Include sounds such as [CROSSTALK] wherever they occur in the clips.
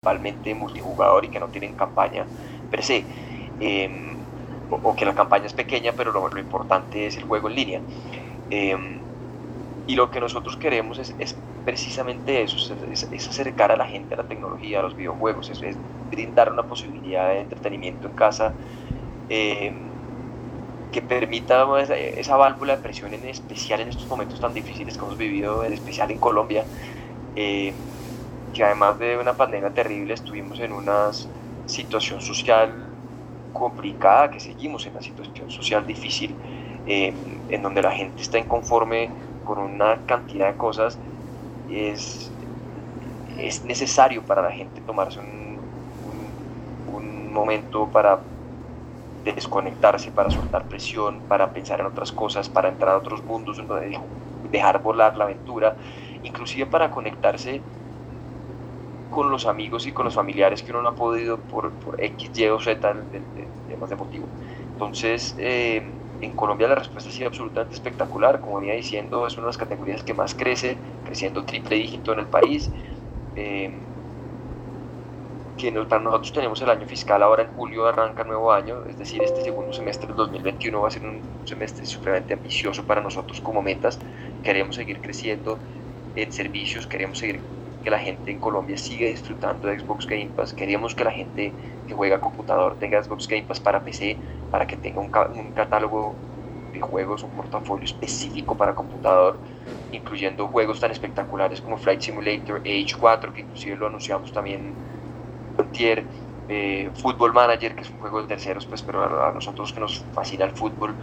principalmente multijugador y que no tienen campaña per se. Em, o, que la campaña es pequeña, pero lo, importante es el juego en línea. Em, y lo que nosotros queremos es, precisamente eso, es, acercar a la gente a la tecnología, a los videojuegos, es, brindar una posibilidad de entretenimiento en casa em, que permita esa, válvula de presión, en especial en estos momentos tan difíciles que hemos vivido, en especial en Colombia, que además de una pandemia terrible estuvimos en una situación social complicada, que seguimos en una situación social difícil, eh, en donde la gente está inconforme con una cantidad de cosas, es, es necesario para la gente tomarse un, un momento para desconectarse, para soltar presión, para pensar en otras cosas, para entrar a otros mundos, dejar volar la aventura, inclusive para conectarse con los amigos y con los familiares que uno no ha podido por, por X, Y o Z de, de, motivo. Entonces, eh, en Colombia la respuesta ha sido absolutamente espectacular, como venía diciendo, es una de las categorías que más crece, creciendo triple dígito en el país. Eh, que para nosotros tenemos el año fiscal, ahora en julio arranca nuevo año, es decir, este segundo semestre del 2021 va a ser un semestre supremamente ambicioso para nosotros como metas. Queremos seguir creciendo en servicios, queremos seguir que la gente en Colombia siga disfrutando de Xbox Game Pass, queremos que la gente que juega computador tenga Xbox Game Pass para PC, para que tenga un, catálogo de juegos, un portafolio específico para computador, incluyendo juegos tan espectaculares como Flight Simulator Age 4, que inclusive lo anunciamos también Frontier, eh, Football Manager, que es un juego de terceros, pues, pero a, nosotros que nos fascina el fútbol,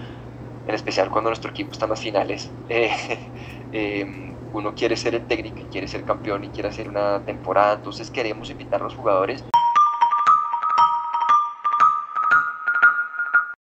en especial cuando nuestro equipo está en las finales, [LAUGHS] eh, [LAUGHS] em, uno quiere ser el técnico y quiere ser campeón y quiere hacer una temporada, entonces queremos invitar a los jugadores